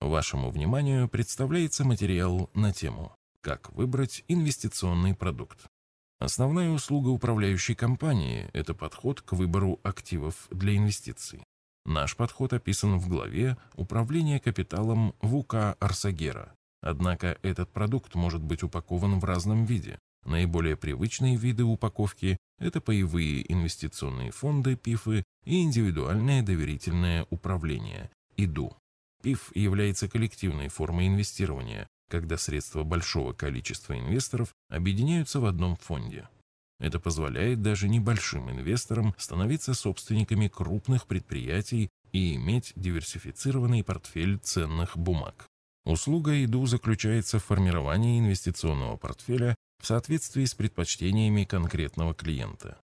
Вашему вниманию представляется материал на тему «Как выбрать инвестиционный продукт». Основная услуга управляющей компании – это подход к выбору активов для инвестиций. Наш подход описан в главе «Управление капиталом в УК Арсагера». Однако этот продукт может быть упакован в разном виде. Наиболее привычные виды упаковки – это паевые инвестиционные фонды, ПИФы и индивидуальное доверительное управление, ИДУ. ПИФ является коллективной формой инвестирования, когда средства большого количества инвесторов объединяются в одном фонде. Это позволяет даже небольшим инвесторам становиться собственниками крупных предприятий и иметь диверсифицированный портфель ценных бумаг. Услуга ИДУ заключается в формировании инвестиционного портфеля в соответствии с предпочтениями конкретного клиента.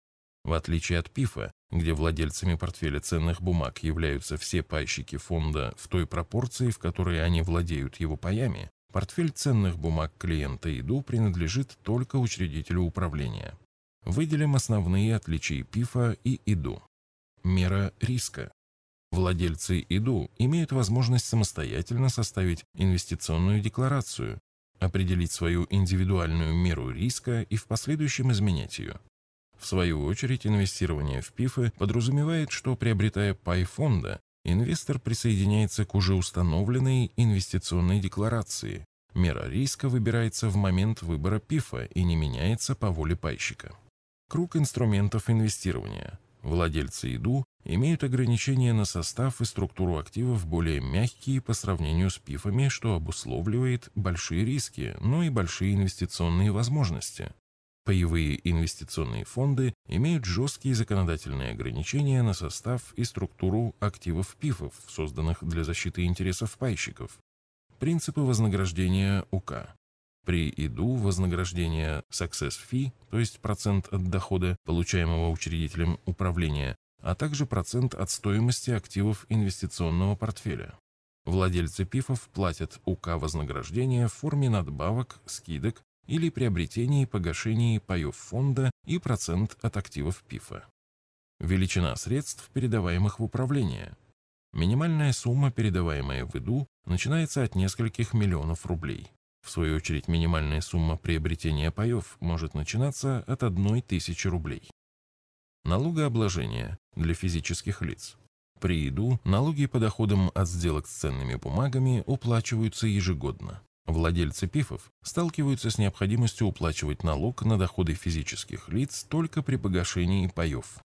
В отличие от ПИФа, где владельцами портфеля ценных бумаг являются все пайщики фонда в той пропорции, в которой они владеют его паями, портфель ценных бумаг клиента ИДУ принадлежит только учредителю управления. Выделим основные отличия ПИФа и ИДУ. Мера риска. Владельцы ИДУ имеют возможность самостоятельно составить инвестиционную декларацию, определить свою индивидуальную меру риска и в последующем изменять ее. В свою очередь, инвестирование в ПИФы подразумевает, что приобретая пай фонда, инвестор присоединяется к уже установленной инвестиционной декларации. Мера риска выбирается в момент выбора ПИФа и не меняется по воле пайщика. Круг инструментов инвестирования. Владельцы ИДУ имеют ограничения на состав и структуру активов более мягкие по сравнению с ПИФами, что обусловливает большие риски, но и большие инвестиционные возможности. Паевые инвестиционные фонды имеют жесткие законодательные ограничения на состав и структуру активов ПИФов, созданных для защиты интересов пайщиков. Принципы вознаграждения УК. При ИДУ вознаграждение Success Fee, то есть процент от дохода, получаемого учредителем управления, а также процент от стоимости активов инвестиционного портфеля. Владельцы ПИФов платят УК вознаграждение в форме надбавок, скидок или приобретении и погашении паев фонда и процент от активов ПИФа. Величина средств, передаваемых в управление. Минимальная сумма, передаваемая в ИДУ, начинается от нескольких миллионов рублей. В свою очередь, минимальная сумма приобретения паев может начинаться от одной тысячи рублей. Налогообложение для физических лиц. При ИДУ налоги по доходам от сделок с ценными бумагами уплачиваются ежегодно. Владельцы ПИФов сталкиваются с необходимостью уплачивать налог на доходы физических лиц только при погашении паев.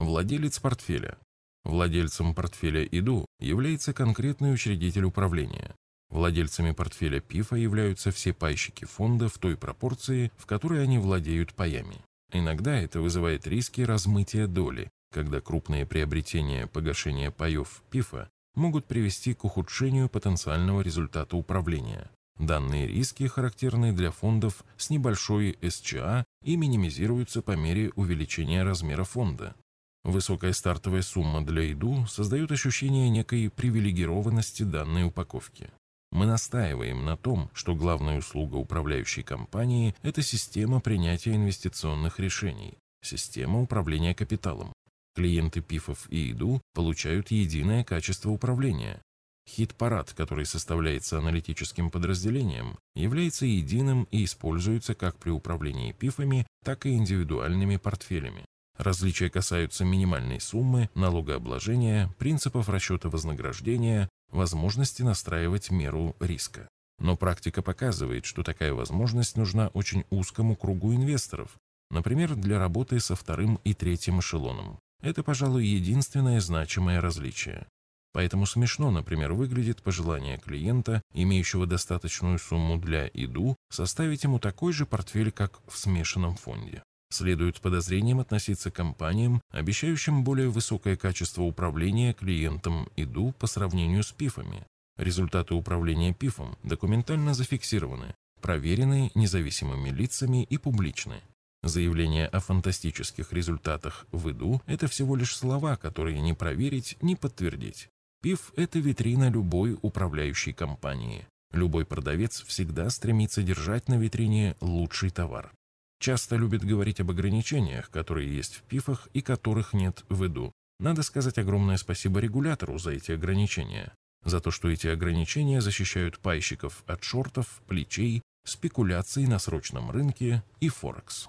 Владелец портфеля. Владельцем портфеля ИДУ является конкретный учредитель управления. Владельцами портфеля ПИФа являются все пайщики фонда в той пропорции, в которой они владеют паями. Иногда это вызывает риски размытия доли, когда крупные приобретения погашения паев ПИФа могут привести к ухудшению потенциального результата управления. Данные риски характерны для фондов с небольшой СЧА и минимизируются по мере увеличения размера фонда. Высокая стартовая сумма для ИДУ создает ощущение некой привилегированности данной упаковки. Мы настаиваем на том, что главная услуга управляющей компании – это система принятия инвестиционных решений, система управления капиталом, Клиенты ПИФов и ИДУ получают единое качество управления. Хит-парад, который составляется аналитическим подразделением, является единым и используется как при управлении ПИФами, так и индивидуальными портфелями. Различия касаются минимальной суммы, налогообложения, принципов расчета вознаграждения, возможности настраивать меру риска. Но практика показывает, что такая возможность нужна очень узкому кругу инвесторов, например, для работы со вторым и третьим эшелоном. Это, пожалуй, единственное значимое различие. Поэтому смешно, например, выглядит пожелание клиента, имеющего достаточную сумму для ИДУ, составить ему такой же портфель, как в смешанном фонде. Следует подозрением относиться к компаниям, обещающим более высокое качество управления клиентом ИДУ по сравнению с ПИФами. Результаты управления ПИФом документально зафиксированы, проверены независимыми лицами и публичны. Заявление о фантастических результатах в ИДУ – это всего лишь слова, которые не проверить, не подтвердить. ПИФ – это витрина любой управляющей компании. Любой продавец всегда стремится держать на витрине лучший товар. Часто любит говорить об ограничениях, которые есть в ПИФах и которых нет в ИДУ. Надо сказать огромное спасибо регулятору за эти ограничения. за то, что эти ограничения защищают пайщиков от шортов, плечей, спекуляций на срочном рынке и Форекс.